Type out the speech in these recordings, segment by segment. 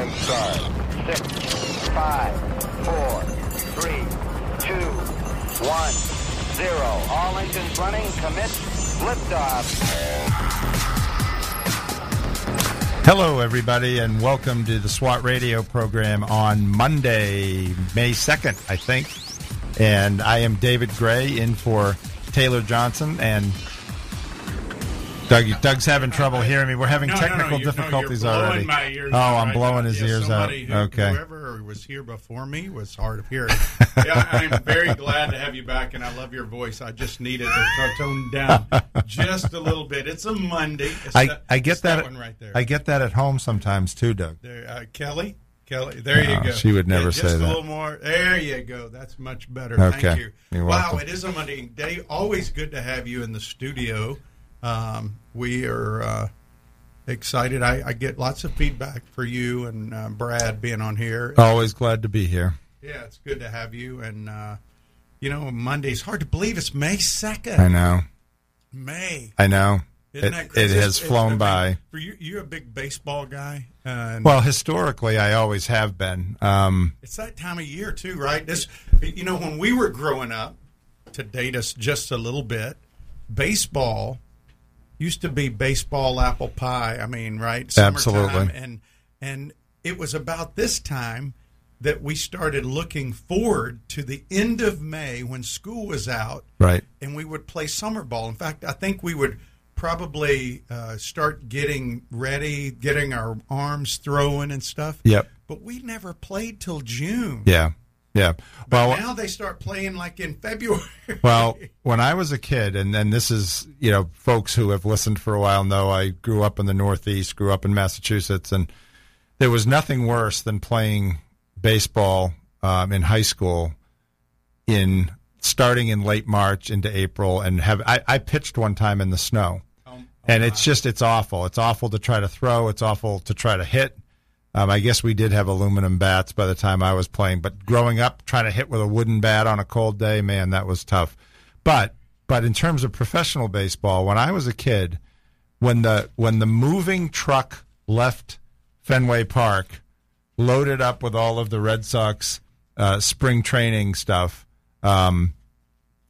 Six, five, four, three, two, one, zero. All engines running. Commit. Liftoff. Hello, everybody, and welcome to the SWAT radio program on Monday, May 2nd, I think. And I am David Gray in for Taylor Johnson. And Doug, Doug's having trouble hearing me. We're having No, technical no, no, difficulties already. Oh, I'm right blowing now. his Yeah, ears out. who- Okay. Whoever was here before me was hard of hearing. yeah, I'm very glad to have you back, and I love your voice. I just needed to tone down just a little bit. It's a Monday. It's I, that, I get it's that. one right there. I get that at home sometimes too, Doug. There, uh, Kelly. Kelly, there No, you go. she would never Yeah, say that. just a little more. There you go. That's much better. Okay. Thank you. You're wow, welcome. it is a Monday day. Always good to have you in the studio. Um, we are uh, excited. I, I get lots of feedback for you and uh, Brad being on here. Always glad to be here. Yeah, it's good to have you. And uh, you know, Monday's hard to believe. It's May second. I know. May. I know. Isn't It, it has flown by. For you, you're a big baseball guy. Uh, Well, historically, I always have been. Um, It's that time of year too, right? This, you know, when we were growing up, to date us just a little bit, baseball used to be baseball apple pie. I mean, right? Summertime, Absolutely. And and it was about this time that we started looking forward to the end of May when school was out, right. and we would play summer ball. In fact, I think we would probably uh, start getting ready, getting our arms throwing and stuff. Yep. But we never played till June. Yeah. Yeah. Well, now they start playing like in February. Well, when I was a kid, and then this is, you know, folks who have listened for a while know I grew up in the Northeast, grew up in Massachusetts, and there was nothing worse than playing baseball um, in high school in starting in late March into April, and have I, I pitched one time in the snow, Um, and it's just it's awful. It's awful to try to throw. It's awful to try to hit. Um, I guess we did have aluminum bats by the time I was playing, but growing up, trying to hit with a wooden bat on a cold day, man, that was tough. But but in terms of professional baseball, when I was a kid, when the when the moving truck left Fenway Park, loaded up with all of the Red Sox uh, spring training stuff, um,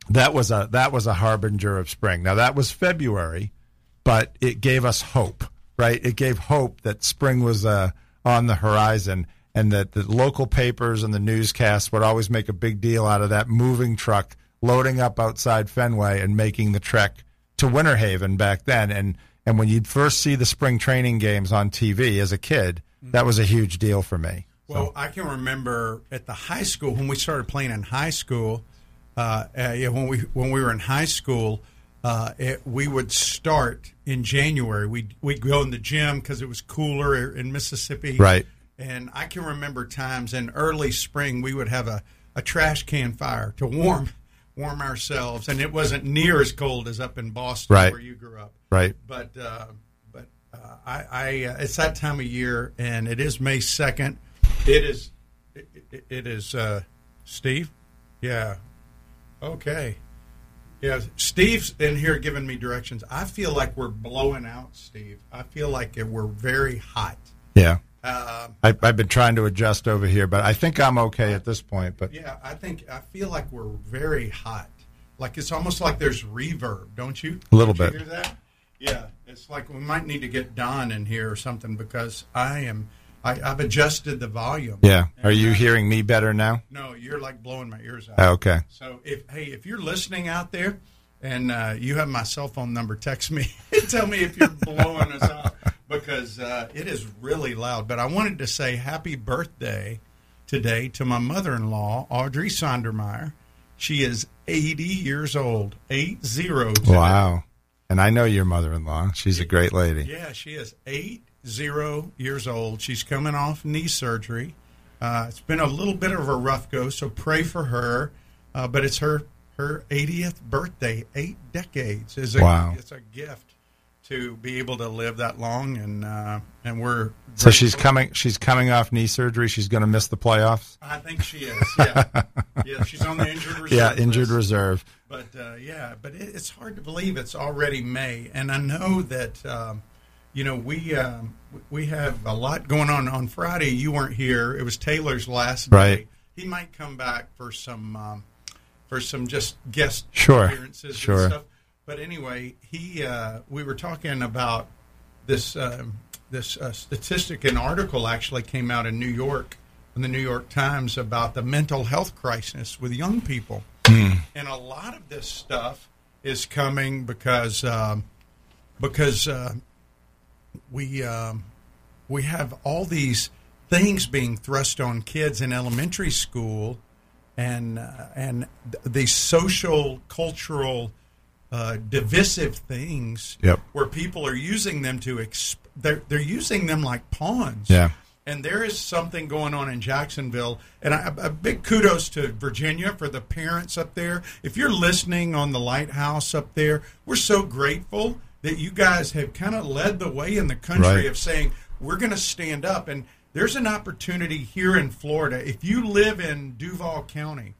that was a that was a harbinger of spring. Now that was February, but it gave us hope, right? It gave hope that spring was uh, on the horizon, and that the local papers and the newscasts would always make a big deal out of that moving truck loading up outside Fenway and making the trek to Winter Haven back then. And and when you'd first see the spring training games on TV as a kid, that was a huge deal for me. well, I can remember at the high school when we started playing in high school. Uh, uh, yeah, when we when we were in high school, uh, it, we would start in January. We we would go in the gym because it was cooler in Mississippi, Right. And I can remember times in early spring we would have a, a trash can fire to warm warm ourselves, and it wasn't near as cold as up in Boston Right. where you grew up. Right. But uh, but uh, I, I uh, it's that time of year, and it is May second. It is it, it, it is uh, Steve. Yeah. Okay. Yeah, Steve's in here giving me directions. I feel like we're blowing out, Steve. I feel like we're very hot. Yeah. Uh, I, I've been trying to adjust over here, but I think I'm okay at this point. But yeah, I think I feel like we're very hot. Like it's almost like there's reverb, don't you? A little Don't you bit. hear that? Yeah, it's like we might need to get Don in here or something because I am. I, I've adjusted the volume. yeah, are you uh, hearing me better now? No, you're like blowing my ears out. Oh, Okay. So if hey, if you're listening out there and uh, you have my cell phone number, text me tell me if you're blowing us out because uh, it is really loud. But I wanted to say happy birthday today to my mother-in-law, Audrey Sondermeyer. She is 80 years old, eight zero. today. Wow. And I know your mother-in-law. She's a great lady. Yeah, she is eight zero years old. She's coming off knee surgery. Uh, it's been a little bit of a rough go, so pray for her. Uh, but it's her her 80th birthday, eight decades is a Wow. it's a gift to be able to live that long, and uh, and we're So she's coming. She's coming off knee surgery. She's going to miss the playoffs. I think she is. Yeah, yeah. She's on the injured reserve. Yeah, injured list. reserve. But uh, yeah, but it, it's hard to believe it's already May, and I know that um, you know, we um, we have a lot going on on Friday. You weren't here; it was Taylor's last Right. day. He might come back for some um, for some just guest Sure, appearances sure. and stuff. But anyway, he uh, we were talking about this um, this uh, statistic and article actually came out in New York in the New York Times about the mental health crisis with young people, and a lot of this stuff is coming because um, because uh, we um, we have all these things being thrust on kids in elementary school, and uh, and th- these social cultural uh, divisive things Yep. where people are using them to exp- they're they're using them like pawns. Yeah. And there is something going on in Jacksonville, and I, a big kudos to Virginia for the parents up there. If you're listening on the lighthouse up there, we're so grateful that you guys have kind of led the way in the country Right. of saying we're going to stand up. And there's an opportunity here in Florida. If you live in Duval County,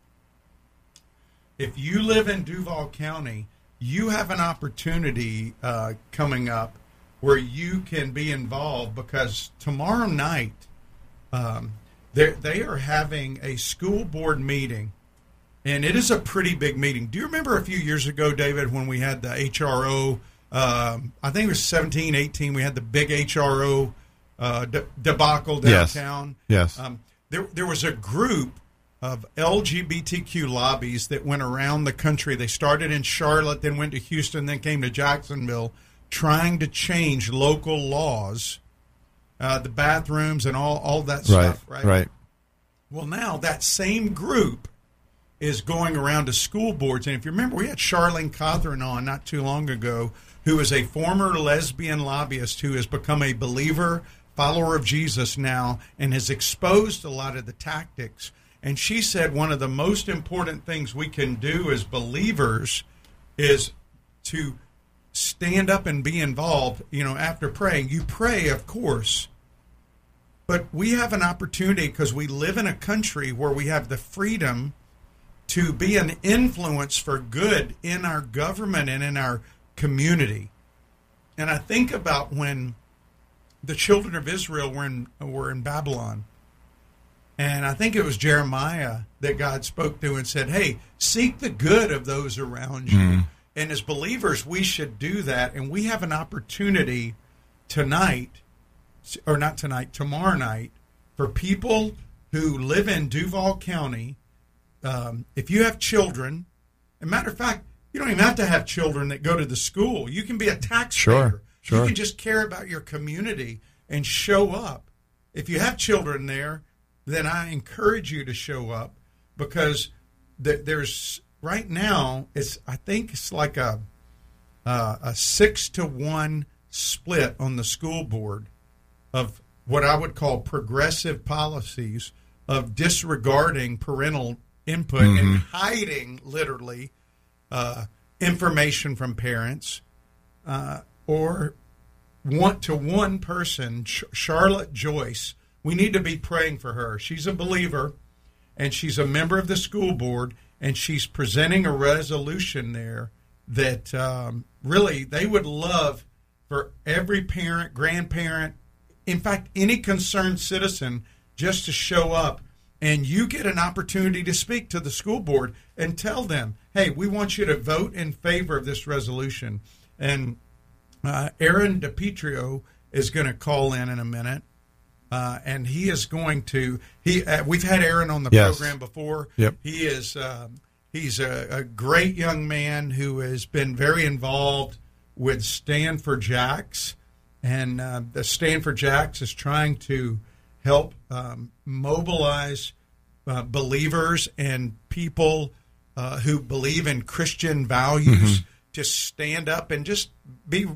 if you live in Duval County, you have an opportunity uh, coming up where you can be involved because tomorrow night um, they they are having a school board meeting, and it is a pretty big meeting. Do you remember a few years ago, David, when we had the HRO? Um, I think it was 17, 18. We had the big HRO uh, de- debacle Yes. downtown. Yes. Um, there, there was a group of LGBTQ lobbies that went around the country. They started in Charlotte, then went to Houston, then came to Jacksonville, trying to change local laws, uh, the bathrooms and all, all that Right. stuff. Right. Right. Well, now that same group is going around to school boards. And if you remember, we had Charlene Cothran on not too long ago, who is a former lesbian lobbyist who has become a believer, follower of Jesus now, and has exposed a lot of the tactics. And she said one of the most important things we can do as believers is to stand up and be involved. You know, after praying, you pray, of course, but we have an opportunity because we live in a country where we have the freedom to be an influence for good in our government and in our community. And I think about when the children of Israel were in were in Babylon. And I think it was Jeremiah that God spoke to and said, Hey, seek the good of those around you. And as believers, we should do that. And we have an opportunity tonight, or not tonight, tomorrow night, for people who live in Duval County. Um, if you have children, a matter of fact, you don't even have to have children that go to the school. You can be a taxpayer. Sure, sure. You can just care about your community and show up. If you have children there, then I encourage you to show up because th- there's right now it's I think it's like a uh, a six to one split on the school board of what I would call progressive policies of disregarding parental input and hiding literally uh, information from parents uh, or one to one person, Charlotte Joyce. We need to be praying for her. She's a believer, and she's a member of the school board, and she's presenting a resolution there that um, really they would love for every parent, grandparent, in fact, any concerned citizen just to show up and you get an opportunity to speak to the school board and tell them, hey, we want you to vote in favor of this resolution. And uh, Aaron DePietro is going to call in in a minute. Uh, and he is going to he uh, we've had Aaron on the Yes. program before. Yep. He is um, he's a, a great young man who has been very involved with Stand for Jacks, and uh, the Stand for Jacks is trying to help um, mobilize uh, believers and people uh, who believe in Christian values to stand up and just be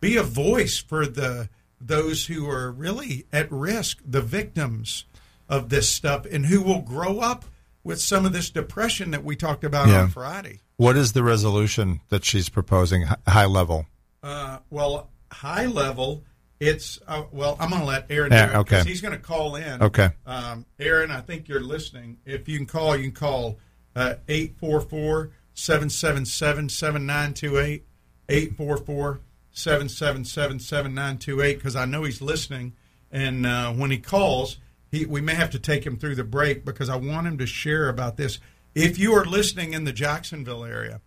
be a voice for the those who are really at risk, the victims of this stuff, and who will grow up with some of this depression that we talked about Yeah. on Friday. What is the resolution that she's proposing? High level. Uh, well, high level, it's uh, well. I'm going to let Aaron. Yeah, do it okay. He's going to call in. Okay. Um, Aaron, I think you're listening. If you can call, you can call uh, 844 777 7928. 844 777 7928 because I know he's listening. And uh, when he calls, he, we may have to take him through the break because I want him to share about this. If you are listening in the Jacksonville area,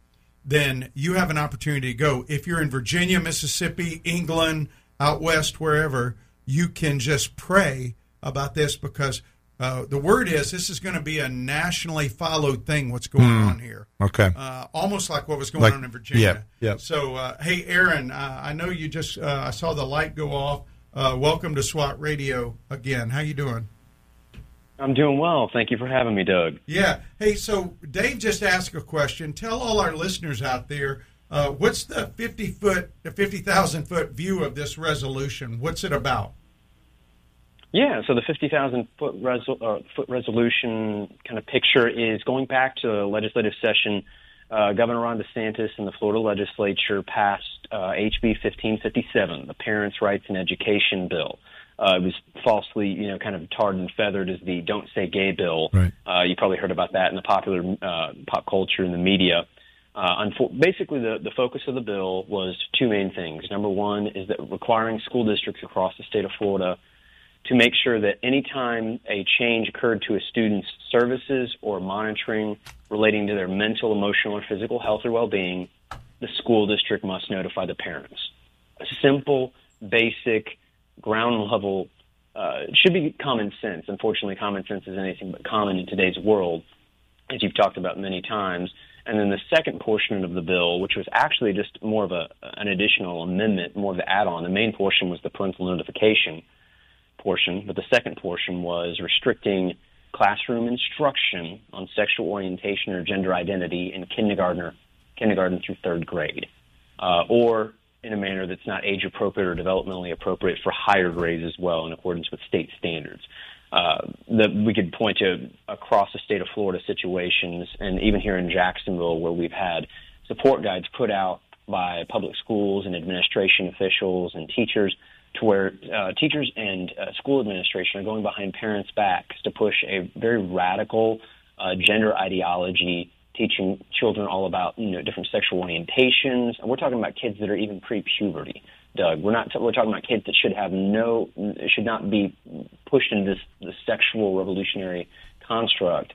then you have an opportunity to go. If you're in Virginia, Mississippi, England, out west, wherever, you can just pray about this because uh, the word is this is going to be a nationally followed thing. What's going Hmm. on here? Okay. Uh, almost like what was going Like- on in Virginia. yeah, yeah. So, uh, hey, Aaron, uh, I know you just uh, I saw the light go off. Uh, welcome to SWAT Radio again. How you doing? I'm doing well. Thank you for having me, Doug. Yeah. Hey, so Dave just asked a question. Tell all our listeners out there uh, what's the fifty foot, the fifty thousand foot view of this resolution? What's it about? Yeah, so the 50,000 foot, resol- uh, foot resolution kind of picture is going back to the legislative session. Uh, Governor Ron DeSantis and the Florida legislature passed uh, HB 1557, the Parents' Rights in Education bill. Uh, it was falsely, you know, kind of tarred and feathered as the "Don't Say Gay" bill. Right. Uh, you probably heard about that in the popular uh, pop culture and the media. Uh, basically, the, the focus of the bill was two main things. Number one is that requiring school districts across the state of Florida to make sure that anytime a change occurred to a student's services or monitoring relating to their mental, emotional, or physical health or well-being, the school district must notify the parents. A simple, basic, ground level uh, should be common sense. Unfortunately, common sense is anything but common in today's world, as you've talked about many times. And then the second portion of the bill, which was actually just more of a an additional amendment, more of the add-on. The main portion was the parental notification portion, but the second portion was restricting classroom instruction on sexual orientation or gender identity in kindergarten, kindergarten through third grade, uh, or in a manner that's not age appropriate or developmentally appropriate for higher grades as well, in accordance with state standards. Uh, that we could point to across the state of Florida situations, and even here in Jacksonville, where we've had support guides put out by public schools and administration officials and teachers to where uh, teachers and uh, school administration are going behind parents' backs to push a very radical uh, gender ideology, teaching children all about you know different sexual orientations. And we're talking about kids that are even pre-puberty. Doug, we're not. we're talking about kids that should have no, should not be pushed into this, this sexual revolutionary construct,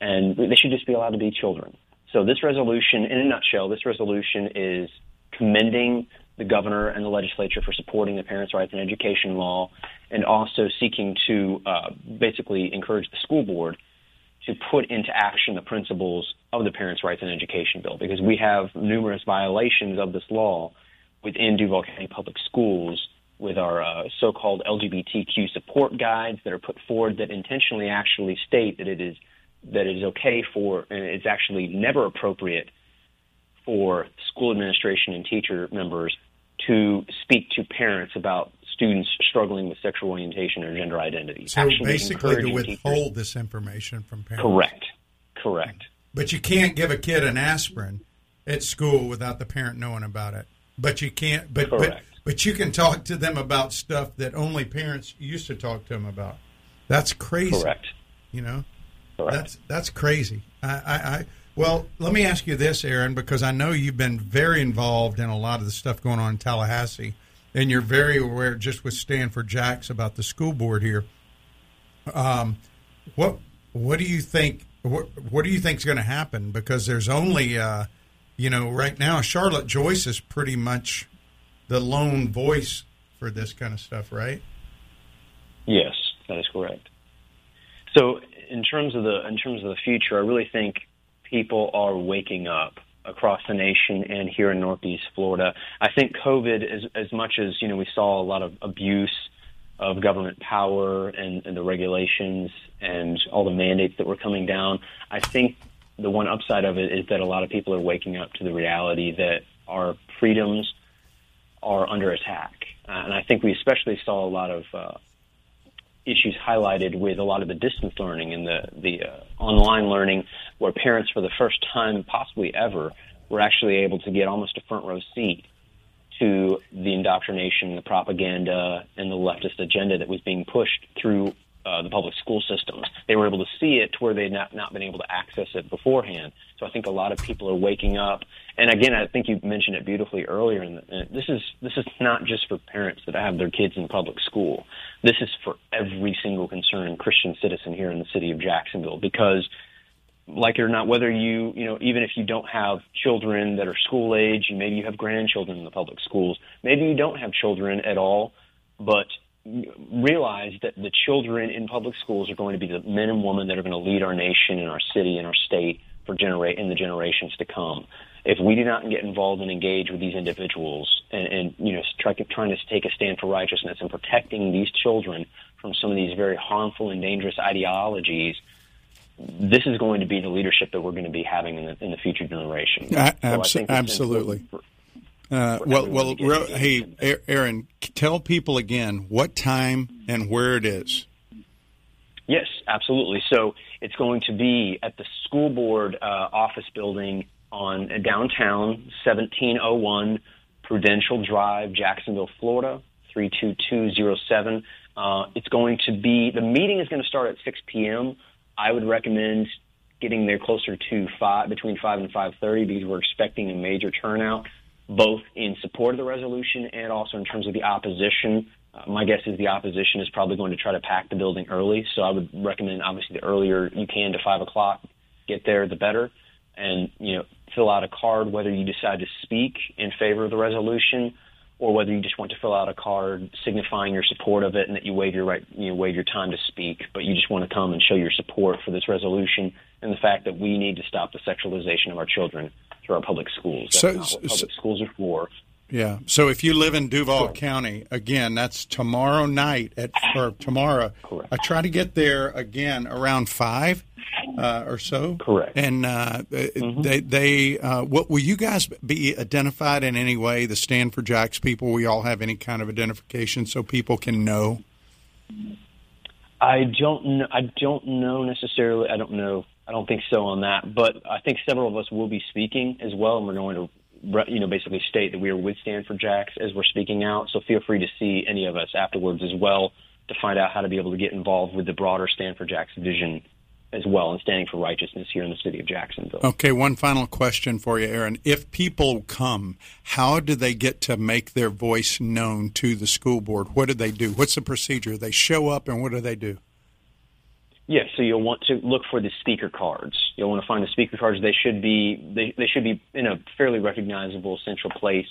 and they should just be allowed to be children. So this resolution, in a nutshell, this resolution is commending the governor and the legislature for supporting the parents' rights in education law, and also seeking to uh, basically encourage the school board to put into action the principles of the parents' rights in education bill, because we have numerous violations of this law within Duval County Public Schools with our uh, so-called LGBTQ support guides that are put forward that intentionally actually state that it is that it is okay for and it's actually never appropriate for school administration and teacher members to speak to parents about students struggling with sexual orientation or gender identity. So Actually basically, to encouraging teachers- withhold this information from parents. Correct. Correct. But you can't give a kid an aspirin at school without the parent knowing about it. But you can't. But but but you can talk to them about stuff that only parents used to talk to them about. That's crazy. Correct. You know. Correct. That's that's crazy. I, I, I well, let me ask you this, Aaron, because I know you've been very involved in a lot of the stuff going on in Tallahassee, and you're very aware just with Stand for Jacks about the school board here. Um, what what do you think? What what do you think is going to happen? Because there's only, uh, you know, right now Charlotte Joyce is pretty much the lone voice for this kind of stuff, right? Yes, that is correct. So, in terms of the in terms of the future, I really think people are waking up across the nation and here in Northeast Florida. I think COVID, as as much as you know, we saw a lot of abuse of government power and, and the regulations and all the mandates that were coming down. I think the one upside of it is that a lot of people are waking up to the reality that our freedoms are under attack, uh, and I think we especially saw a lot of. Uh, issues highlighted with a lot of the distance learning and the the uh, online learning, where parents for the first time, possibly ever, were actually able to get almost a front row seat to the indoctrination, the propaganda, and the leftist agenda that was being pushed through uh, the public school systems. They were able to see it to where they'd not, not been able to access it beforehand. So I think a lot of people are waking up And again, I think you mentioned it beautifully earlier. And this is this is not just for parents that have their kids in public school. This is for every single concerned Christian citizen here in the city of Jacksonville because like it or not, whether you, you know, even if you don't have children that are school age, and maybe you have grandchildren in the public schools, maybe you don't have children at all, but realize that the children in public schools are going to be the men and women that are going to lead our nation and our city and our state for generate in the generations to come. If we do not get involved and engage with these individuals and, and you know try, trying to take a stand for righteousness and protecting these children from some of these very harmful and dangerous ideologies, this is going to be the leadership that we're going to be having in the, in the future generation. Uh, abso- absolutely. For, uh, well, well, hey, Aaron, tell people again what time and where it is. Yes, absolutely. So it's going to be at the school board uh, office building on uh, downtown, 1701 Prudential Drive, Jacksonville, Florida, 32207. Uh, it's going to be the meeting is going to start at 6 p.m. I would recommend getting there closer to five, between five and five thirty, because we're expecting a major turnout, both in support of the resolution and also in terms of the opposition. Uh, my guess is the opposition is probably going to try to pack the building early, so I would recommend obviously the earlier you can to five o'clock, get there the better, and you know fill out a card whether you decide to speak in favor of the resolution or whether you just want to fill out a card signifying your support of it and that you waive your right, you know, waive your time to speak, but you just want to come and show your support for this resolution and the fact that we need to stop the sexualization of our children through our public schools. That's so, not what public so, schools are for. Yeah. So if you live in Duval Correct. County, again, that's tomorrow night at or tomorrow. Correct. I try to get there again around five uh, or so. Correct. And uh, mm-hmm. they they uh, what will you guys be identified in any way? The Stanford for Jacks people. We all have any kind of identification so people can know. I don't know. I don't know necessarily. I don't know. I don't think so on that. But I think several of us will be speaking as well, and we're going to you know, basically state that we are with Stand for Jacks as we're speaking out. So feel free to see any of us afterwards as well to find out how to be able to get involved with the broader Stand for Jacks vision as well and standing for righteousness here in the city of Jacksonville. Okay, one final question for you, Aaron. If people come, how do they get to make their voice known to the school board? What do they do? What's the procedure? They show up and what do they do? Yes, so you'll want to look for the speaker cards. You'll want to find the speaker cards. They should be they, they should be in a fairly recognizable central place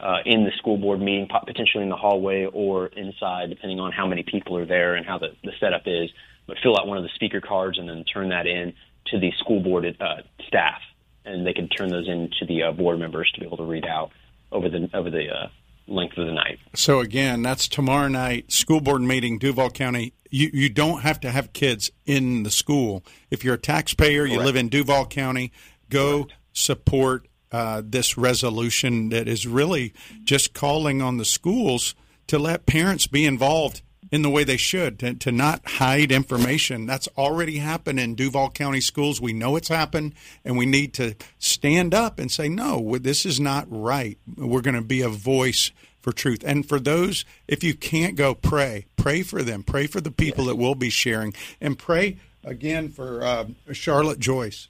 uh, in the school board meeting, potentially in the hallway or inside, depending on how many people are there and how the, the setup is. But fill out one of the speaker cards and then turn that in to the school board uh, staff, and they can turn those in to the uh, board members to be able to read out over the over the uh, length of the night. So again, that's tomorrow night, school board meeting, Duval County you, you don't have to have kids in the school. If you're a taxpayer, Correct. you live in Duval County, go Correct. support uh, this resolution that is really just calling on the schools to let parents be involved in the way they should, to, to not hide information. That's already happened in Duval County schools. We know it's happened, and we need to stand up and say, no, this is not right. We're going to be a voice for truth. And for those, if you can't go, pray. Pray for them. Pray for the people that will be sharing. And pray again for uh, Charlotte Joyce.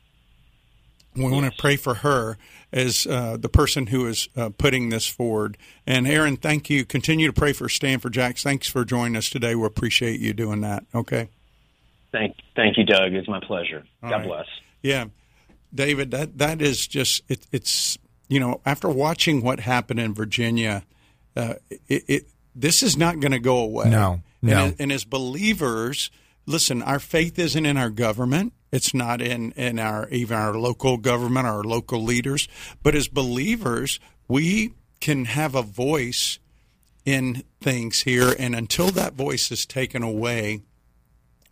We yes. want to pray for her as uh, the person who is uh, putting this forward. And Aaron, thank you. Continue to pray for Stand for Jacks. Thanks for joining us today. We appreciate you doing that. Okay. Thank, thank you, Doug. It's my pleasure. All God right. bless. Yeah, David. That that is just it, it's you know after watching what happened in Virginia uh, it, it, this is not going to go away. No, no. And, and, as believers, listen, our faith isn't in our government. It's not in, in our even our local government, our local leaders. But as believers, we can have a voice in things here, and until that voice is taken away,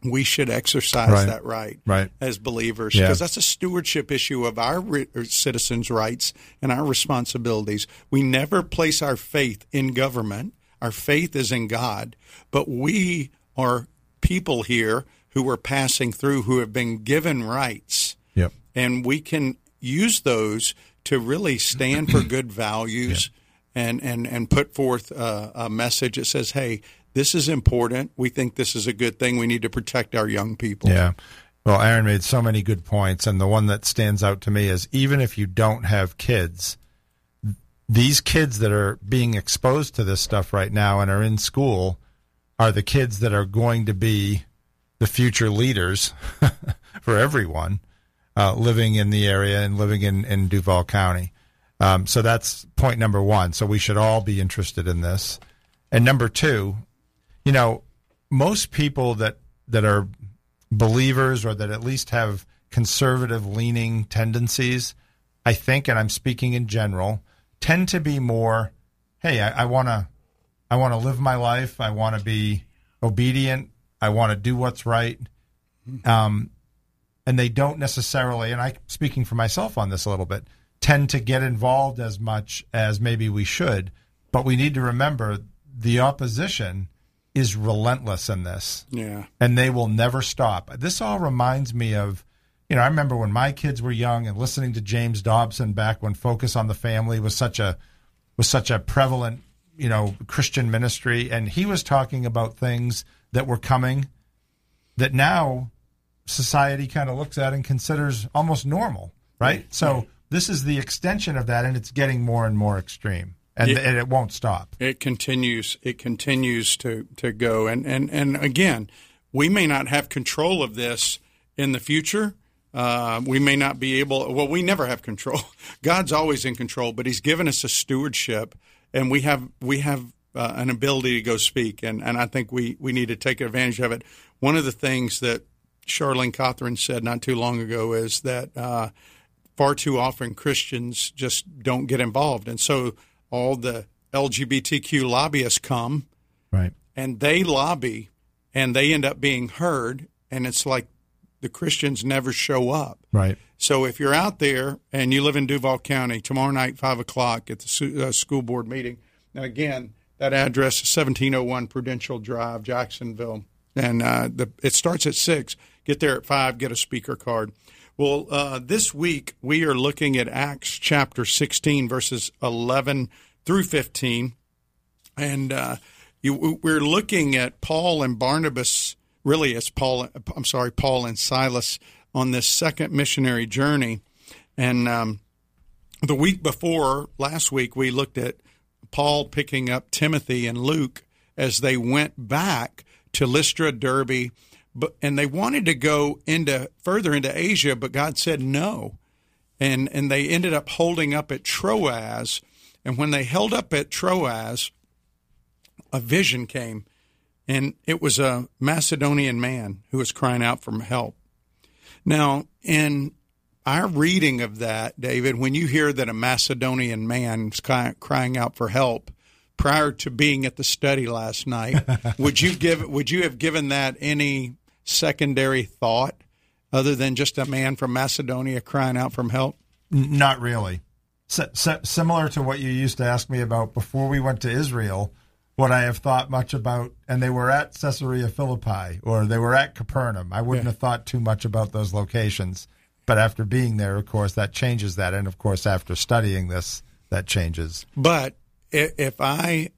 we should exercise right. that right, right as believers because yeah. that's a stewardship issue of our re- uh, citizens' rights and our responsibilities. We never place our faith in government. Our faith is in God, but we are people here who are passing through who have been given rights. Yep. And we can use those to really stand for good values and, and, and put forth a, a message that says, hey, this is important. We think this is a good thing. We need to protect our young people. Yeah. Well, Aaron made so many good points, and the one that stands out to me is even if you don't have kids, these kids that are being exposed to this stuff right now and are in school are the kids that are going to be the future leaders for everyone uh, living in the area and living in, in Duval County. Um, so that's point number one. So we should all be interested in this. And number two, you know, most people that that are believers or that at least have conservative leaning tendencies, I think, and I'm speaking in general, tend to be more, hey, I want to, I want to live my life. I want to be obedient. I want to do what's right. Um, and they don't necessarily, and I speaking for myself on this a little bit, tend to get involved as much as maybe we should. But we need to remember the opposition is relentless in this. Yeah. And they will never stop. This all reminds me of, you know, I remember when my kids were young and listening to James Dobson back when Focus on the Family was such a was such a prevalent, you know, Christian ministry and he was talking about things that were coming that now society kind of looks at and considers almost normal, right? So this is the extension of that and it's getting more and more extreme and, Yeah. and it won't stop. It continues. It continues to to go. And and and again, we may not have control of this in the future. Uh, we may not be able. Well, we never have control. God's always in control, but He's given us a stewardship, and we have we have uh, an ability to go speak. And and I think we we need to take advantage of it. One of the things that Charlene Cothran said not too long ago is that. Uh, far too often Christians just don't get involved. And so all the LGBTQ lobbyists come Right. and they lobby and they end up being heard. And it's like the Christians never show up. Right. So if you're out there and you live in Duval County tomorrow night, five o'clock at the uh, school board meeting. Now again, that address is 1701 Prudential Drive, Jacksonville, and uh, the it starts at six. Get there at five. Get a speaker card. Well, uh, this week we are looking at Acts chapter 16, verses 11 through 15, and uh, you, we're looking at Paul and Barnabas. Really, it's Paul. I'm sorry, Paul and Silas on this second missionary journey. And um, the week before, last week, we looked at Paul picking up Timothy and Luke as they went back to Lystra, Derbe, but and they wanted to go into further into Asia, but God said no, and and they ended up holding up at Troas, and when they held up at Troas, a vision came, and it was a Macedonian man who was crying out for help. Now, in our reading of that, David, when you hear that a Macedonian man is crying out for help prior to being at the study last night, would you give would you have given that any secondary thought other than just a man from Macedonia crying out for help? Not really. Similar to what you used to ask me about before we went to Israel, what I have thought much about, and they were at Caesarea Philippi or they were at Capernaum. I wouldn't Yeah. have thought too much about those locations. But after being there, of course, that changes that. And of course, after studying this, that changes. But if I,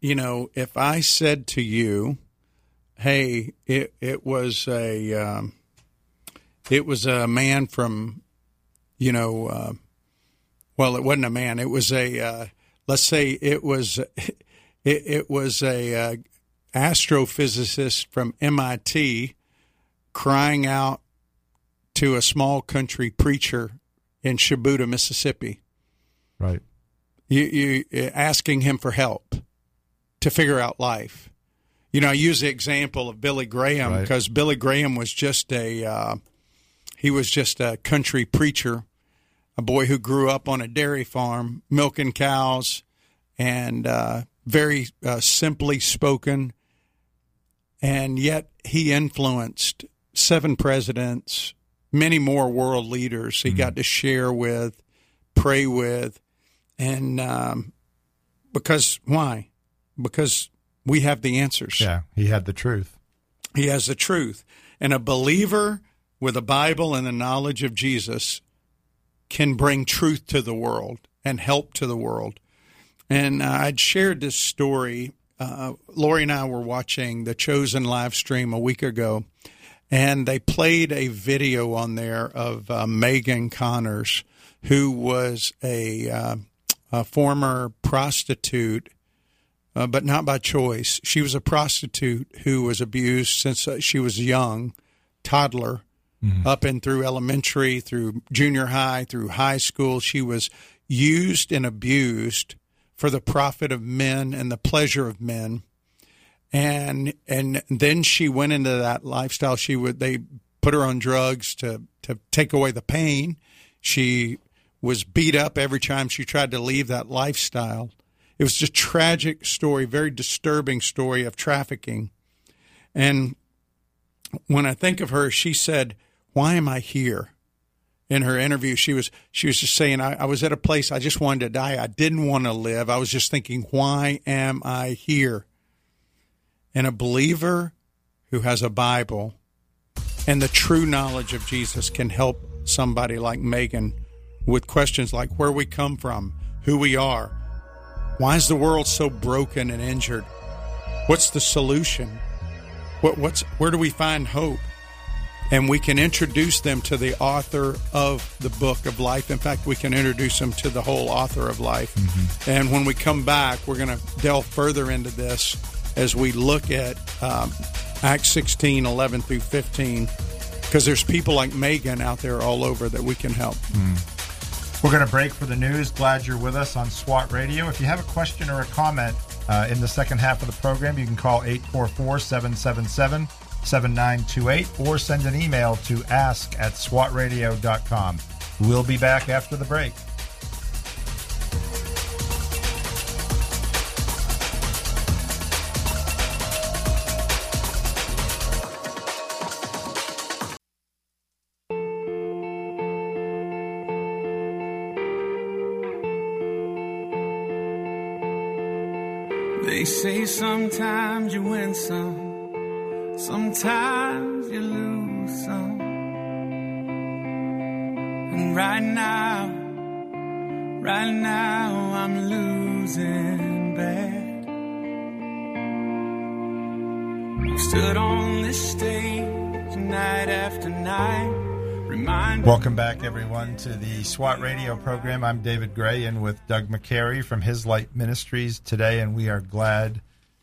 you know, if I said to you, "Hey, it it was a um, it was a man from, you know, uh, well, it wasn't a man. It was a uh, let's say it was it, it was a uh, astrophysicist from MIT crying out to a small country preacher in Shubuta, Mississippi." Right. you, you asking him for help to figure out life. You know, I use the example of Billy Graham Right. because Billy Graham was just a uh, he was just a country preacher, a boy who grew up on a dairy farm milking cows, and uh, very uh, simply spoken, and yet he influenced seven presidents, many more world leaders. He got to share with, pray with, and um, because why? Because we have the answers. Yeah. He had the truth. He has the truth. And a believer with a Bible and the knowledge of Jesus can bring truth to the world and help to the world. And uh, I'd shared this story. Uh, Lori and I were watching the Chosen live stream a week ago, and they played a video on there of uh, Megan Connors, who was a, uh, a former prostitute, uh, but not by choice. She was a prostitute who was abused since uh, she was young, toddler, up and through elementary, through junior high, through high school. She was used and abused for the profit of men and the pleasure of men and and then she went into that lifestyle. She would they put her on drugs to to take away the pain. She was beat up every time she tried to leave that lifestyle. It was a tragic story very disturbing story of trafficking. And when i think of her she said why am i here? In her interview she was she was just saying I, I was at a place i just wanted to die. I didn't want to live. I was just thinking why am i here and a believer who has a Bible and the true knowledge of Jesus can help somebody like Megan with questions like where we come from, who we are, why is the world so broken and injured, what's the solution, what, what's where do we find hope, and we can introduce them to the author of the book of life. In fact, we can introduce them to the whole author of life. Mm-hmm. And when we come back, we're going to delve further into this as we look at um, Acts 16, 11 through 15, because there's people like Megan out there all over that we can help. We're going to break for the news. Glad you're with us on SWAT Radio. If you have a question or a comment uh, in the second half of the program, you can call 844 777 7928 or send an email to ask at swatradio.com. We'll be back after the break. Sometimes you win some, sometimes you lose some. And right now, right now I'm losing bad. I've stood on this stage night after night. Welcome back, everyone, to the SWAT radio program. I'm David Gray and with Doug McCary from His Light Ministries today, and we are glad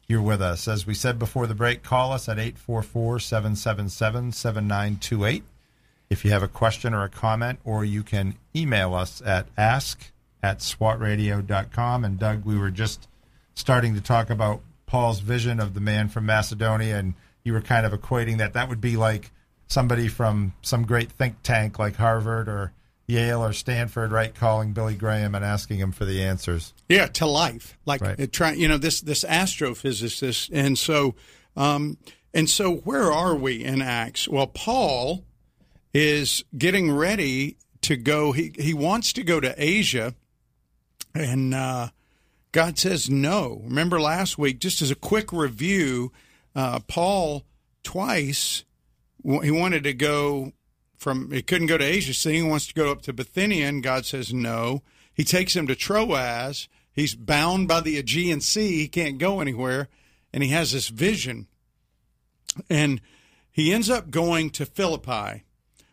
you're with us. As we said before the break, call us at 844 777 7928 if you have a question or a comment, or you can email us at ask at swatradio.com. And Doug, we were just starting to talk about Paul's vision of the man from Macedonia, and you were kind of equating that that would be like somebody from some great think tank like Harvard or Yale or Stanford, right, calling Billy Graham and asking him for the answers. Yeah, to life, like Right. it try, you know, this this astrophysicist, and so, um, and so, where are we in Acts? Well, Paul is getting ready to go. He he wants to go to Asia, and uh, God says no. Remember last week, just as a quick review, uh, Paul twice he wanted to go from he couldn't go to Asia, so he wants to go up to Bithynia, and God says no. He takes him to Troas. He's bound by the Aegean Sea. He can't go anywhere, and he has this vision, and he ends up going to Philippi,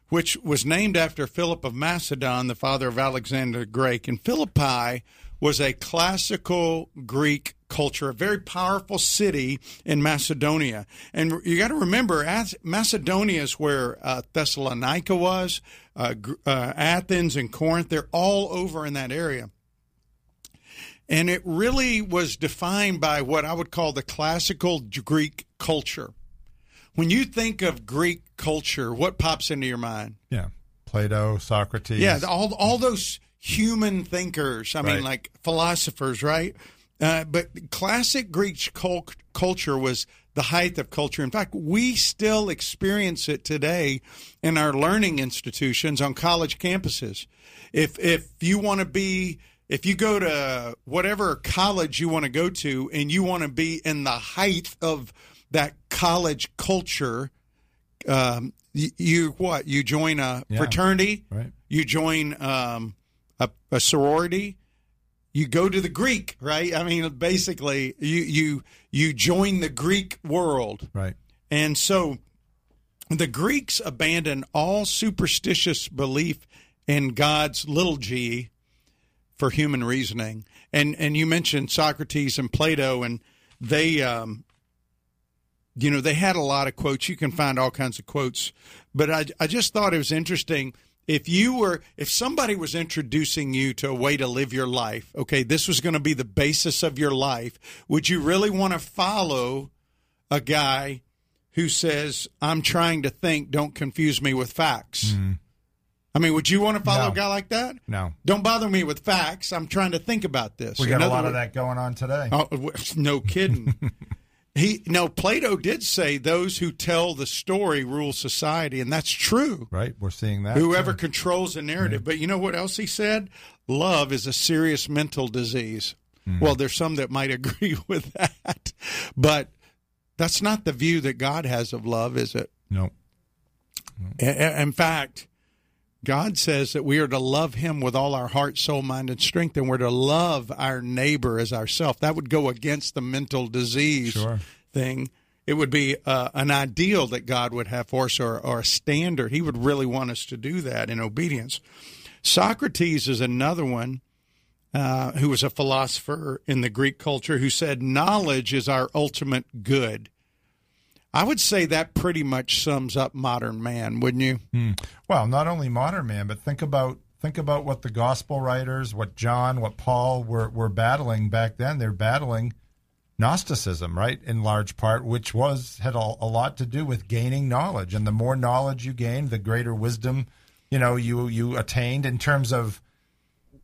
which was named after Philip of Macedon, the father of Alexander the Great. And Philippi was a classical Greek culture, a very powerful city in Macedonia. And you got to remember, Macedonia is where uh, Thessalonica was, uh, uh, Athens and Corinth. They're all over in that area. And it really was defined by what I would call the classical Greek culture. When you think of Greek culture, what pops into your mind? Yeah. Plato, Socrates. Yeah, all all those human thinkers. I mean, like philosophers, right? Uh, but classic Greek cult- culture was the height of culture. In fact, we still experience it today in our learning institutions on college campuses. If if you want to be if you go to whatever college you want to go to and you want to be in the height of that college culture, um, you, you what? You join a Yeah. fraternity, Right. you join um, a, a sorority, you go to the Greek, right? I mean, basically, you you you join the Greek world, Right. and so the Greeks abandoned all superstitious belief in God's little g for human reasoning. And and you mentioned Socrates and Plato, and they, um, you know, they had a lot of quotes. You can find all kinds of quotes, but I I just thought it was interesting. If you were, if somebody was introducing you to a way to live your life, okay, this was going to be the basis of your life. Would you really want to follow a guy who says, "I'm trying to think, don't confuse me with facts"? Mm-hmm. I mean, would you want to follow No. a guy like that? No. Don't bother me with facts. I'm trying to think about this. We got a lot of that going on today. Oh, no kidding. he no Plato did say those who tell the story rule society, and that's true. Right? We're seeing that. Whoever too. controls the narrative. But you know what else he said? Love is a serious mental disease. Hmm. Well, there's some that might agree with that, but that's not the view that God has of love, is it? No. I- In fact, God says that we are to love Him with all our heart, soul, mind, and strength, and we're to love our neighbor as ourself. That would go against the mental disease Sure. thing. It would be uh, an ideal that God would have for us, or, or a standard. He would really want us to do that in obedience. Socrates is another one uh, who was a philosopher in the Greek culture who said, Knowledge is our ultimate good. I would say that pretty much sums up modern man, wouldn't you? Hmm. Well, not only modern man, but think about think about what the gospel writers, what John, what Paul were were battling back then. They're battling Gnosticism, right? In large part, which was had a, a lot to do with gaining knowledge, and the more knowledge you gained, the greater wisdom, you know, you you attained in terms of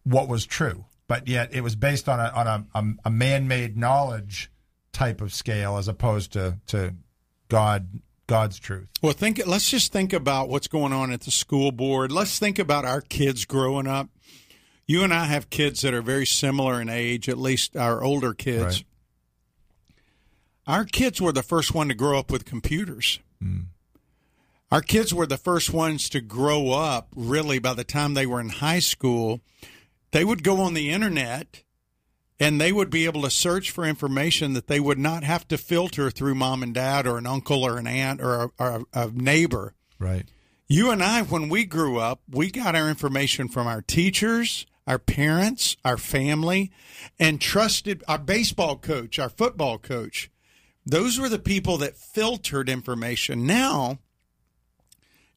what was true. But yet, it was based on a on a, a man made knowledge type of scale, as opposed to to God God's truth. Well, think. Let's just think about what's going on at the school board. Let's think about our kids growing up. You and I have kids that are very similar in age, at least our older kids. Right. Our kids were the first one to grow up with computers. Mm. Our kids were the first ones to grow up, really, by the time they were in high school. They would go on the internet and they would be able to search for information that they would not have to filter through mom and dad or an uncle or an aunt or a, or a, neighbor. Right. You and I, when we grew up, we got our information from our teachers, our parents, our family, and trusted our baseball coach, our football coach. Those were the people that filtered information. Now,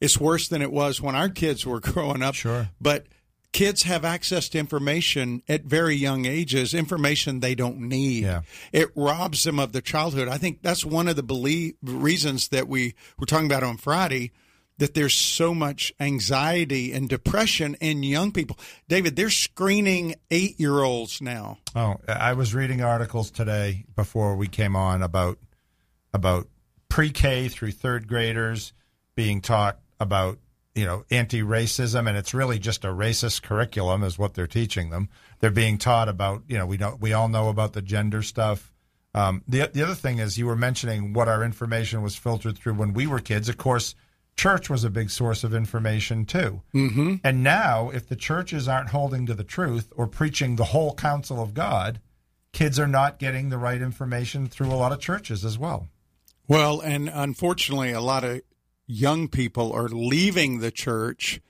it's worse than it was when our kids were growing up. Sure. But kids have access to information at very young ages, information they don't need. Yeah. It robs them of their childhood. I think that's one of the belief, reasons that we were talking about on Friday that there's so much anxiety and depression in young people. David, they're screening eight year olds now. Oh, I was reading articles today before we came on about about pre-K through third graders being taught about you know anti-racism, and it's really just a racist curriculum, is what they're teaching them. They're being taught about you know we know we all know about the gender stuff. Um, the the other thing is you were mentioning what our information was filtered through when we were kids. Of course, church was a big source of information too. Mm-hmm. And now, if the churches aren't holding to the truth or preaching the whole counsel of God, kids are not getting the right information through a lot of churches as well. Well, and unfortunately, a lot of young people are leaving the church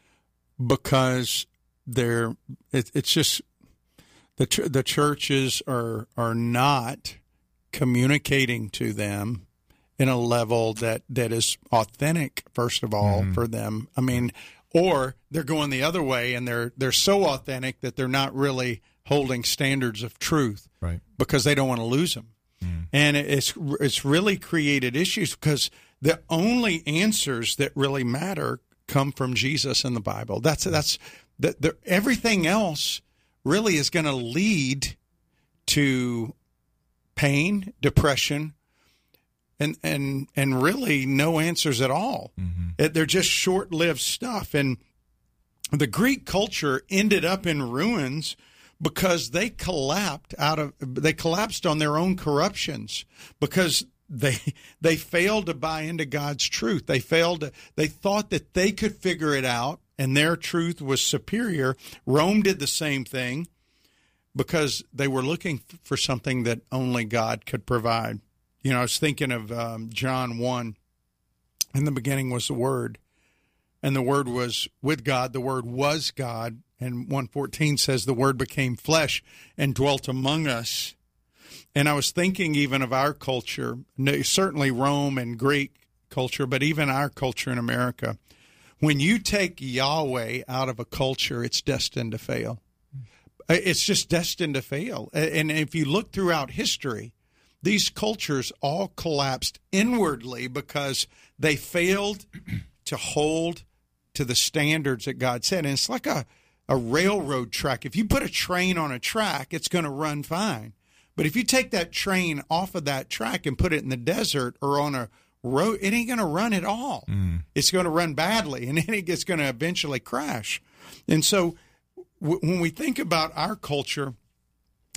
because they're. It, it's just the the churches are are not communicating to them in a level that that is authentic. First of all, mm-hmm. for them, I mean, or they're going the other way and they're they're so authentic that they're not really holding standards of truth Right. because they don't want to lose them. Mm. And it's it's really created issues because the only answers that really matter come from Jesus and the Bible. That's that's that the, everything else really is going to lead to pain, depression, and and and really no answers at all. Mm-hmm. It- they're just short-lived stuff and the Greek culture ended up in ruins because they collapsed out of they collapsed on their own corruptions because they they failed to buy into God's truth. They failed to, they thought that they could figure it out and their truth was superior. Rome did the same thing because they were looking for something that only God could provide. You know, I was thinking of um, John 1 In the beginning was the Word, and the Word was with God. The Word was God. And 114 says the Word became flesh and dwelt among us. And I was thinking even of our culture, certainly Rome and Greek culture, but even our culture in America. When you take Yahweh out of a culture, it's destined to fail. Uh, It's just destined to fail. And if you look throughout history, these cultures all collapsed inwardly because they failed to hold to the standards that God said. And it's like a, a railroad track. If you put a train on a track, it's going to run fine. But if you take that train off of that track and put it in the desert or on a road, it ain't going to run at all. It's going to run badly and then it's going to eventually crash. And so w- when we think about our culture,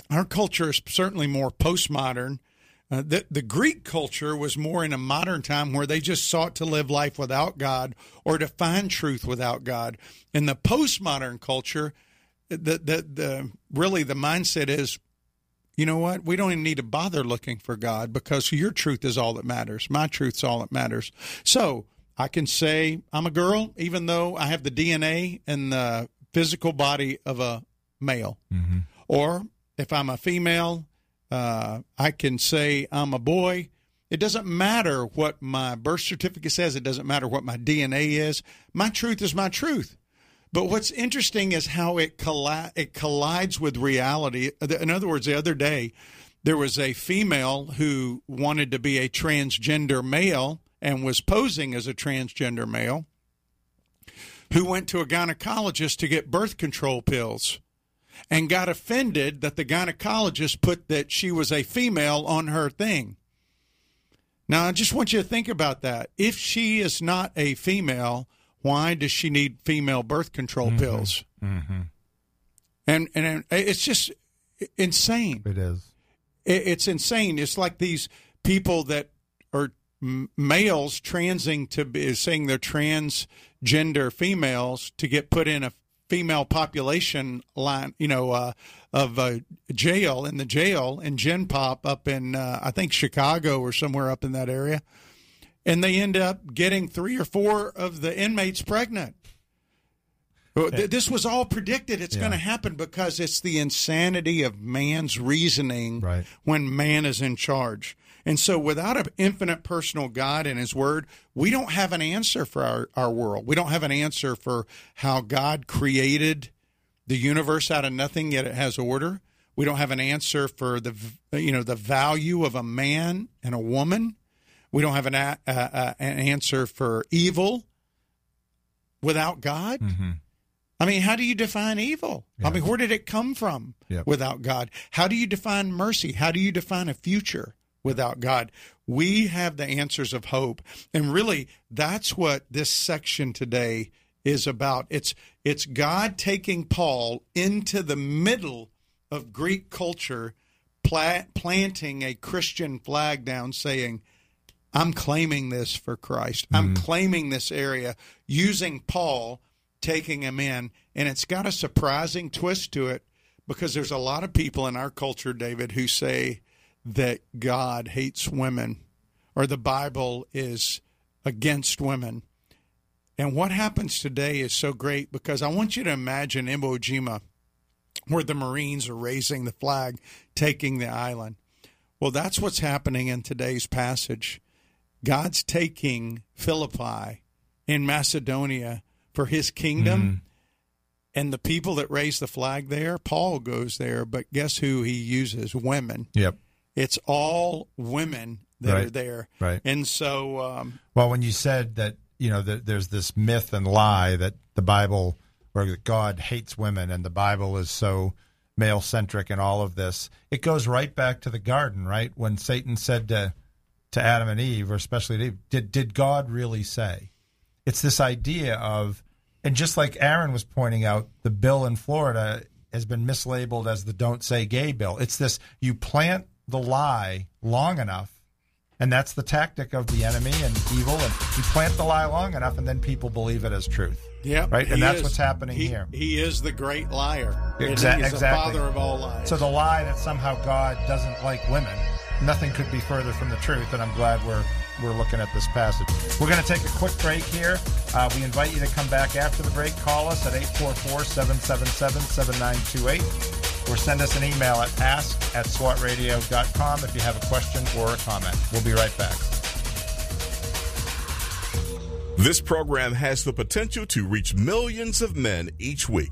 our culture is certainly more postmodern. Uh, the, the Greek culture was more in a modern time where they just sought to live life without God or to find truth without God. In the postmodern culture, the, the, the really the mindset is, you know what? We don't even need to bother looking for God because your truth is all that matters. My truth's all that matters. So I can say I'm a girl, even though I have the DNA and the physical body of a male. Or if I'm a female, uh, I can say I'm a boy. It doesn't matter what my birth certificate says. It doesn't matter what my DNA is. My truth is my truth. But what's interesting is how it colli- it collides with reality. In other words, the other day there was a female who wanted to be a transgender male and was posing as a transgender male who went to a gynecologist to get birth control pills and got offended that the gynecologist put that she was a female on her thing. Now, I just want you to think about that. If she is not a female, why does she need female birth control pills? Mm-hmm. And and it's just insane. It is. It- It's insane. It's like these people that are males transing to be saying they're transgender females to get put in a female population line, you know, uh, of uh, jail in the jail in Gen Pop up in uh, I think Chicago or somewhere up in that area, and they end up getting three or four of the inmates pregnant. This was all predicted. It's Yeah. going to happen because it's the insanity of man's reasoning Right. when man is in charge. And so, without an infinite personal God and His Word, we don't have an answer for our, our world. We don't have an answer for how God created the universe out of nothing, yet it has order. We don't have an answer for the you know the value of a man and a woman. We don't have an a, uh, an answer for evil without God. I mean, how do you define evil? I mean, where did it come from Yep. without God? How do you define mercy? How do you define a future without God? We have the answers of hope. And really, that's what this section today is about. It's it's God taking Paul into the middle of Greek culture, pla- planting a Christian flag down saying, I'm claiming this for Christ. I'm mm-hmm. claiming this area using Paul, taking him in. And it's got a surprising twist to it because there's a lot of people in our culture, David, who say that God hates women or the Bible is against women. And what happens today is so great because I want you to imagine Iwo Jima, where the Marines are raising the flag, taking the island. Well, that's what's happening in today's passage. God's taking Philippi in Macedonia for his kingdom. And the people that raise the flag there, Paul goes there, but guess who he uses? Women. Yep. It's all women that Right. are there. Right. And so, um, Well, when you said that, you know, that there's this myth and lie that the Bible or that God hates women and the Bible is so male centric and all of this, it goes right back to the garden, right? When Satan said to to Adam and Eve, or especially to Eve, did did God really say? It's this idea of and just like Aaron was pointing out, the bill in Florida has been mislabeled as the don't say gay bill. It's this you plant the lie long enough and that's the tactic of the enemy and evil. And you plant the lie long enough, and then people believe it as truth. yeah, Right, and that's is- what's happening he- here. He is the great liar. And Exa- he exactly. the father of all lies. So the lie that somehow God doesn't like women, nothing could be further from the truth. And I'm glad we're we're looking at this passage. We're going to take a quick break here. Uh, we invite you to come back after the break. Call us at 844-777-7928 or send us an email at ask at swatradio.com if you have a question or a comment. We'll be right back. This program has the potential to reach millions of men each week.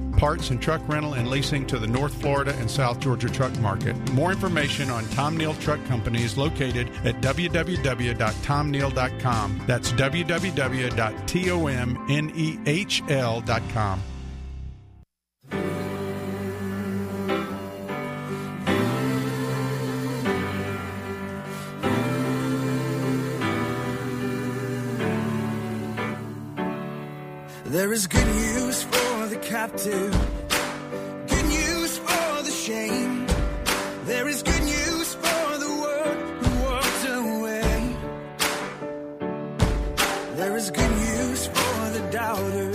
parts and truck rental and leasing to the North Florida and South Georgia truck market. More information on Tom Nehl Truck Company is located at www.tomnehl.com. That's www.tomnehl.com. There is good news for the captive, good news for the shame. There is good news for the world who walked away. There is good news for the doubter,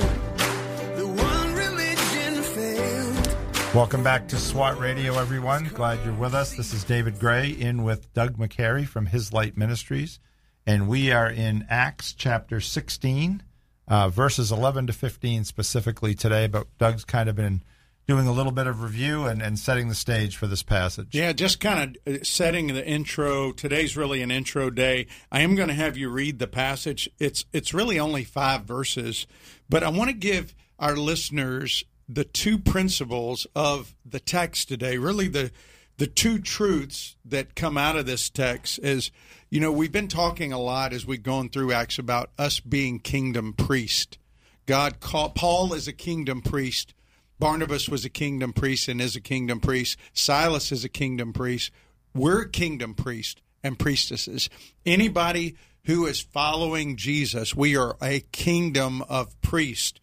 the one religion failed. Welcome back to SWAT Radio, everyone. Glad you're with us. This is David Gray in with Doug McCary from His Light Ministries, and we are in Acts chapter 16, uh, verses 11 to 15 specifically today. But Doug's kind of been doing a little bit of review and, and setting the stage for this passage. Yeah, just kind of setting the intro. Today's really an intro day. I am going to have you read the passage. It's it's really only five verses, but I want to give our listeners the two principles of the text today. Really, the the two truths that come out of this text is, you know, we've been talking a lot as we've gone through Acts about us being kingdom priest. God called Paul is a kingdom priest. Barnabas was a kingdom priest and is a kingdom priest. Silas is a kingdom priest. We're kingdom priests and priestesses. Anybody who is following Jesus, we are a kingdom of priests.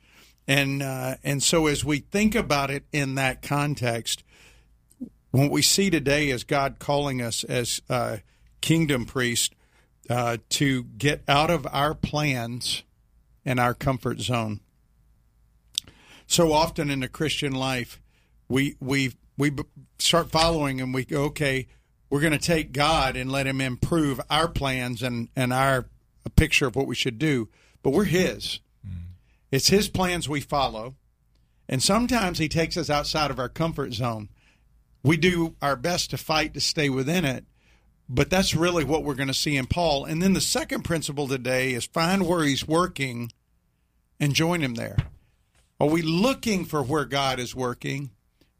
And uh, and so as we think about it in that context, what we see today is God calling us as uh, kingdom priests uh, to get out of our plans and our comfort zone. So often in the Christian life, we we we start following and we go, okay, we're going to take God and let Him improve our plans and and our a picture of what we should do, but we're His. It's His plans we follow, and sometimes He takes us outside of our comfort zone. We do our best to fight to stay within it, but that's really what we're going to see in Paul. And then the second principle today is find where He's working and join Him there. Are we looking for where God is working?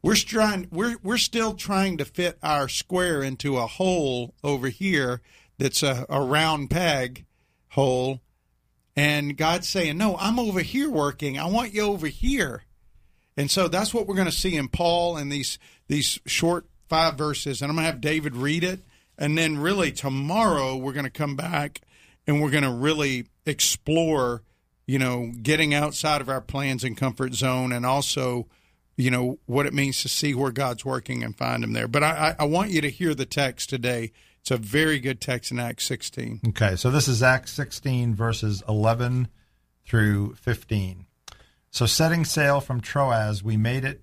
We're trying. We're we're still trying to fit our square into a hole over here that's a, a round peg hole, and God's saying, "No, I'm over here working. I want you over here." And so that's what we're going to see in Paul and these these short five verses. And I'm going to have David read it, and then really tomorrow we're going to come back and we're going to really explore you know, getting outside of our plans and comfort zone, and also, you know, what it means to see where God's working and find Him there. But I, I want you to hear the text today. It's a very good text in Acts 16. Okay, so this is Acts 16, verses 11 through 15. So, setting sail from Troas, we made it.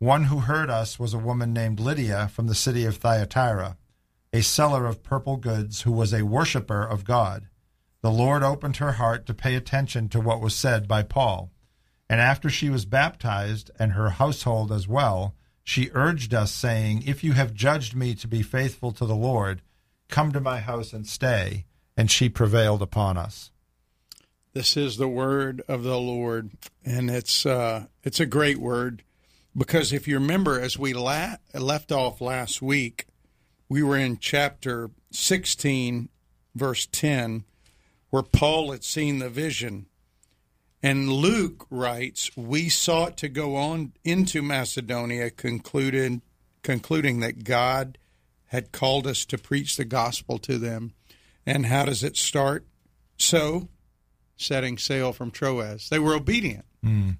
One who heard us was a woman named Lydia from the city of Thyatira, a seller of purple goods who was a worshipper of God. The Lord opened her heart to pay attention to what was said by Paul And after she was baptized and her household as well, she urged us, saying, If you have judged me to be faithful to the Lord, come to my house and stay. And she prevailed upon us. This is the word of the Lord, and it's uh, it's a great word because if you remember, as we la- left off last week, we were in chapter sixteen, verse ten, where Paul had seen the vision, and Luke writes, "We sought to go on into Macedonia, concluded concluding that God had called us to preach the gospel to them." And how does it start? So setting sail from Troas. They were obedient. Hmm.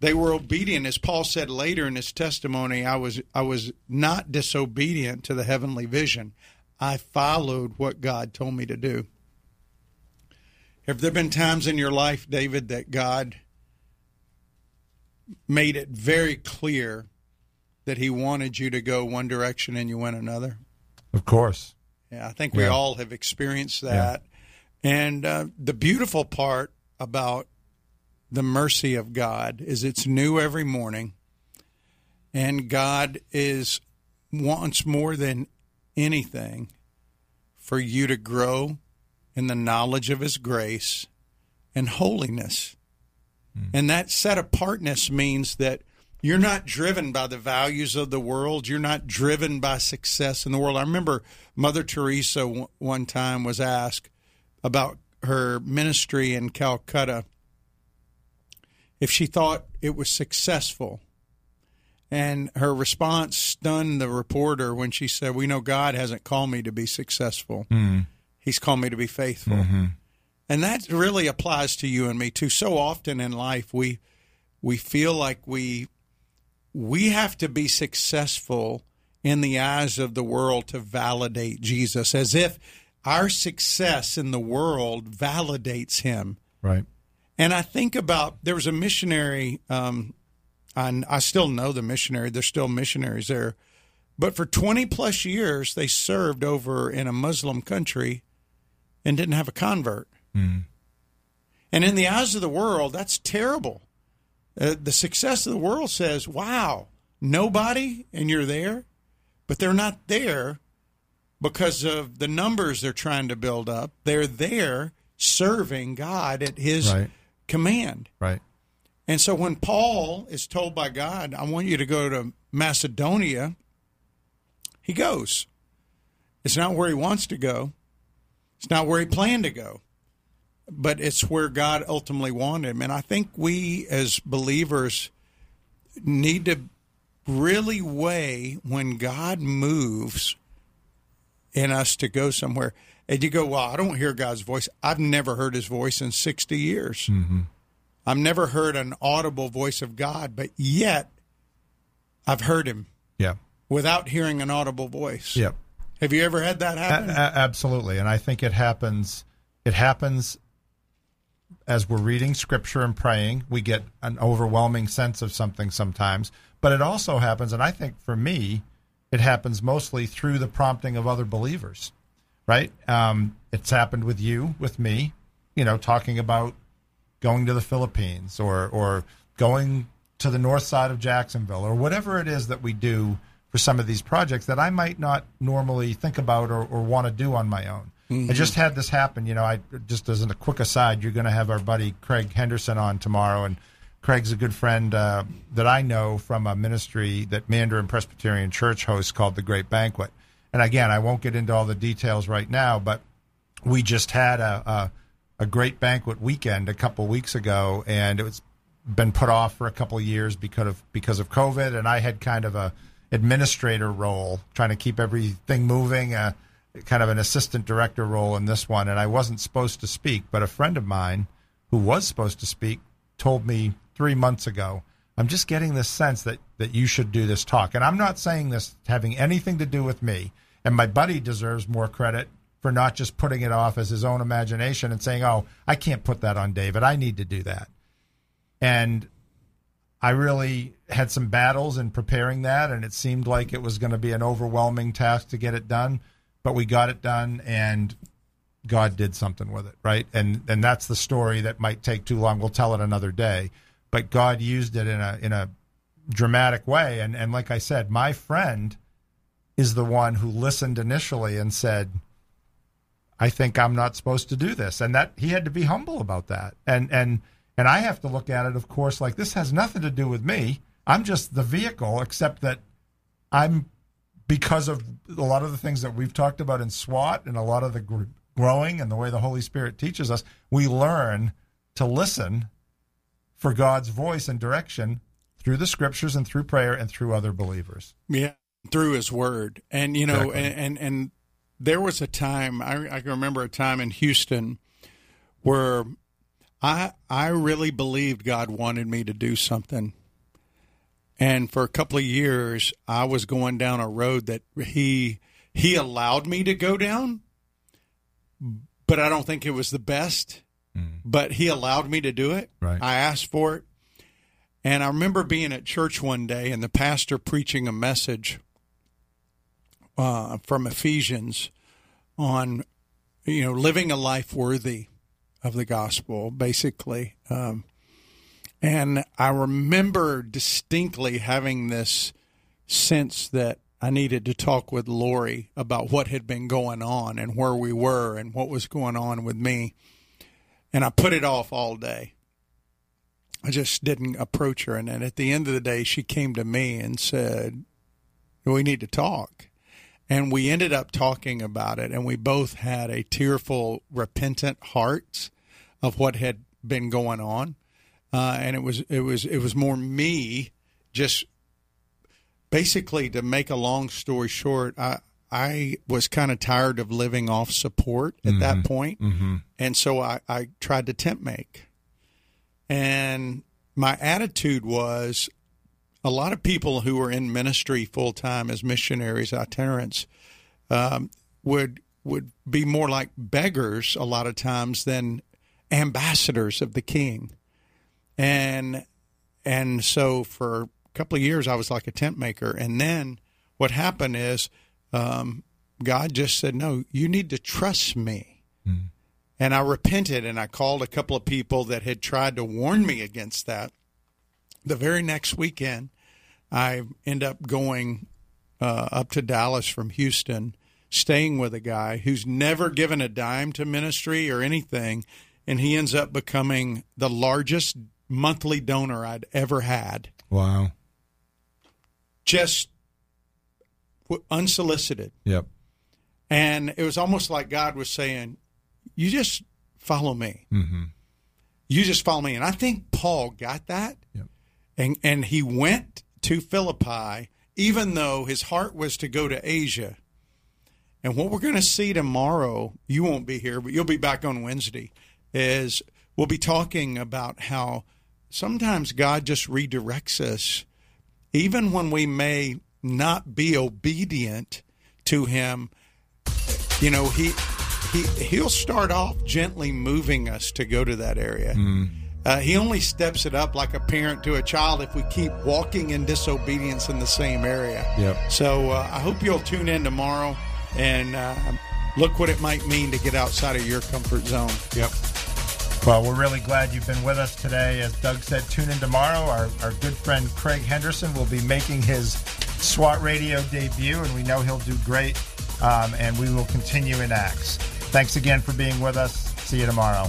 They were obedient, as Paul said later in his testimony. I was I was not disobedient to the heavenly vision. I followed what God told me to do. Have there been times in your life, David, that God made it very clear that He wanted you to go one direction and you went another? Of course. Yeah, I think we Yeah. all have experienced that. And uh, the beautiful part about the mercy of God is it's new every morning, and God is wants more than anything for you to grow in the knowledge of His grace and holiness. Hmm. And that set apartness means that you're not driven by the values of the world. You're not driven by success in the world. I remember Mother Teresa w- one time was asked about her ministry in Calcutta if she thought it was successful. And her response stunned the reporter when she said, We know God hasn't called me to be successful. Hmm. He's called me to be faithful. Mm-hmm. And that really applies to you and me too. So often in life we we feel like we we have to be successful in the eyes of the world to validate Jesus as if our success in the world validates him. Right. And I think about there was a missionary, um, and I still know the missionary. There's still missionaries there, but for 20 plus years they served over in a Muslim country and didn't have a convert. And in the eyes of the world, that's terrible. Uh, the success of the world says, "Wow, nobody," and you're there, but they're not there because of the numbers they're trying to build up. They're there serving God at His Right. Command. Right. And so when Paul is told by God, I want you to go to Macedonia, he goes. It's not where he wants to go, it's not where he planned to go, but it's where God ultimately wanted him. And I think we as believers need to really weigh when God moves in us to go somewhere. And you go, well, I don't hear God's voice. I've never heard his voice in 60 years. Mm-hmm. I've never heard an audible voice of God, but yet I've heard him Yeah. without hearing an audible voice. Yep. Have you ever had that A- happen? a- absolutely, and I think it happens. It happens as we're reading scripture and praying. We get an overwhelming sense of something sometimes, but it also happens, and I think for me, it happens mostly through the prompting of other believers. Right? Um, it's happened with you, with me. You know, talking about going to the Philippines or or going to the north side of Jacksonville or whatever it is that we do for some of these projects that I might not normally think about or, or want to do on my own. I just had this happen. You know, I just as a quick aside, you're going to have our buddy Craig Henderson on tomorrow, and Craig's a good friend uh, that I know from a ministry that Mandarin Presbyterian Church hosts called the Great Banquet. And again, I won't get into all the details right now, but we just had a, a a great banquet weekend a couple weeks ago, and it was been put off for a couple years because of because of COVID, and I had kind of a administrator role, trying to keep everything moving, uh, kind of an assistant director role in this one, and I wasn't supposed to speak, but a friend of mine who was supposed to speak told me three months ago, I'm just getting this sense that that you should do this talk, and I'm not saying this having anything to do with me, and my buddy deserves more credit for not just putting it off as his own imagination and saying, "Oh, I can't put that on David. I need to do that." And I really had some battles in preparing that, and it seemed like it was going to be an overwhelming task to get it done. But we got it done, and God did something with it, right? And and that's the story that might take too long. We'll tell it another day. But God used it in a in a dramatic way. And and like I said, my friend is the one who listened initially and said, "I think I'm not supposed to do this," and that he had to be humble about that. And and and I have to look at it, of course, like this has nothing to do with me. I'm just the vehicle, except that I'm because of a lot of the things that we've talked about in SWAT and a lot of the gr- growing and the way the Holy Spirit teaches us, we learn to listen for God's voice and direction through the scriptures and through prayer and through other believers. Yeah, through His Word, and you know, Exactly. and, and and there was a time I, I can remember a time in Houston where I I really believed God wanted me to do something, and for a couple of years I was going down a road that He He allowed me to go down, but I don't think it was the best. Mm. But He allowed me to do it. Right. I asked for it. And I remember being at church one day and the pastor preaching a message uh, from Ephesians on, you know, living a life worthy of the gospel, basically. Um, and I remember distinctly having this sense that I needed to talk with Lori about what had been going on and where we were and what was going on with me. And I put it off all day. I just didn't approach her. And then at the end of the day, she came to me and said, We need to talk. And we ended up talking about it. And we both had a tearful, repentant hearts of what had been going on. Uh, and it was, it was, it was more me just basically to make a long story short, I, I was kind of tired of living off support at that point. And so I, I tried to temp make. And my attitude was a lot of people who were in ministry full time as missionaries, itinerants, um, would would be more like beggars a lot of times than ambassadors of the King. And and so for a couple of years I was like a tent maker. And then what happened is um, God just said, "No, you need to trust me." And I repented and I called a couple of people that had tried to warn me against that. The very next weekend, I end up going uh, up to Dallas from Houston, staying with a guy who's never given a dime to ministry or anything. And he ends up becoming the largest monthly donor I'd ever had, Wow. just unsolicited. Yep. And it was almost like God was saying, You just follow me. Mm-hmm. You just follow me. And I think Paul got that. Yep. And, and he went to Philippi, even though his heart was to go to Asia. And what we're going to see tomorrow, you won't be here, but you'll be back on Wednesday, is we'll be talking about how sometimes God just redirects us, even when we may not be obedient to Him. You know, He he he'll start off gently moving us to go to that area. Mm. Uh, he only steps it up like a parent to a child if we keep walking in disobedience in the same area. Yep. So uh, I hope you'll tune in tomorrow and uh, look what it might mean to get outside of your comfort zone. Yep. Well, we're really glad you've been with us today. As Doug said, tune in tomorrow. Our, our good friend Craig Henderson will be making his SWAT radio debut, and we know he'll do great. Um, and we will continue in Acts. Thanks again for being with us. See you tomorrow.